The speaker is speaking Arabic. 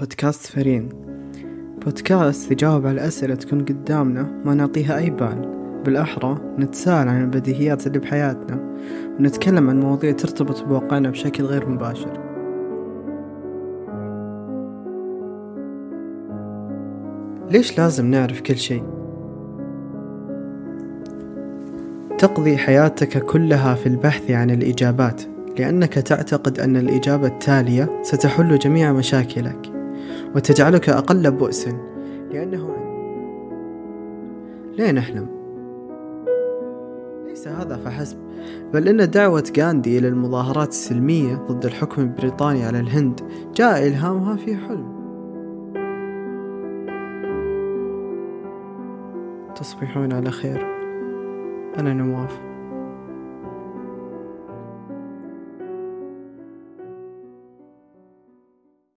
بودكاست فرين. بودكاست يجاوب على الأسئلة تكون قدامنا ما نعطيها أي بال بالأحرى نتساءل عن البديهيات اللي بحياتنا ونتكلم عن مواضيع ترتبط بواقعنا بشكل غير مباشر. ليش لازم نعرف كل شيء؟ تقضي حياتك كلها في البحث عن الإجابات لأنك تعتقد أن الإجابة التالية ستحل جميع مشاكلك. وتجعلك أقل بؤسا. لأنه ليه نحلم؟ ليس هذا فحسب بل إن دعوة غاندي إلى المظاهرات السلمية ضد الحكم البريطاني على الهند جاء إلهامها في حلم. تصبحون على خير. أنا نواف.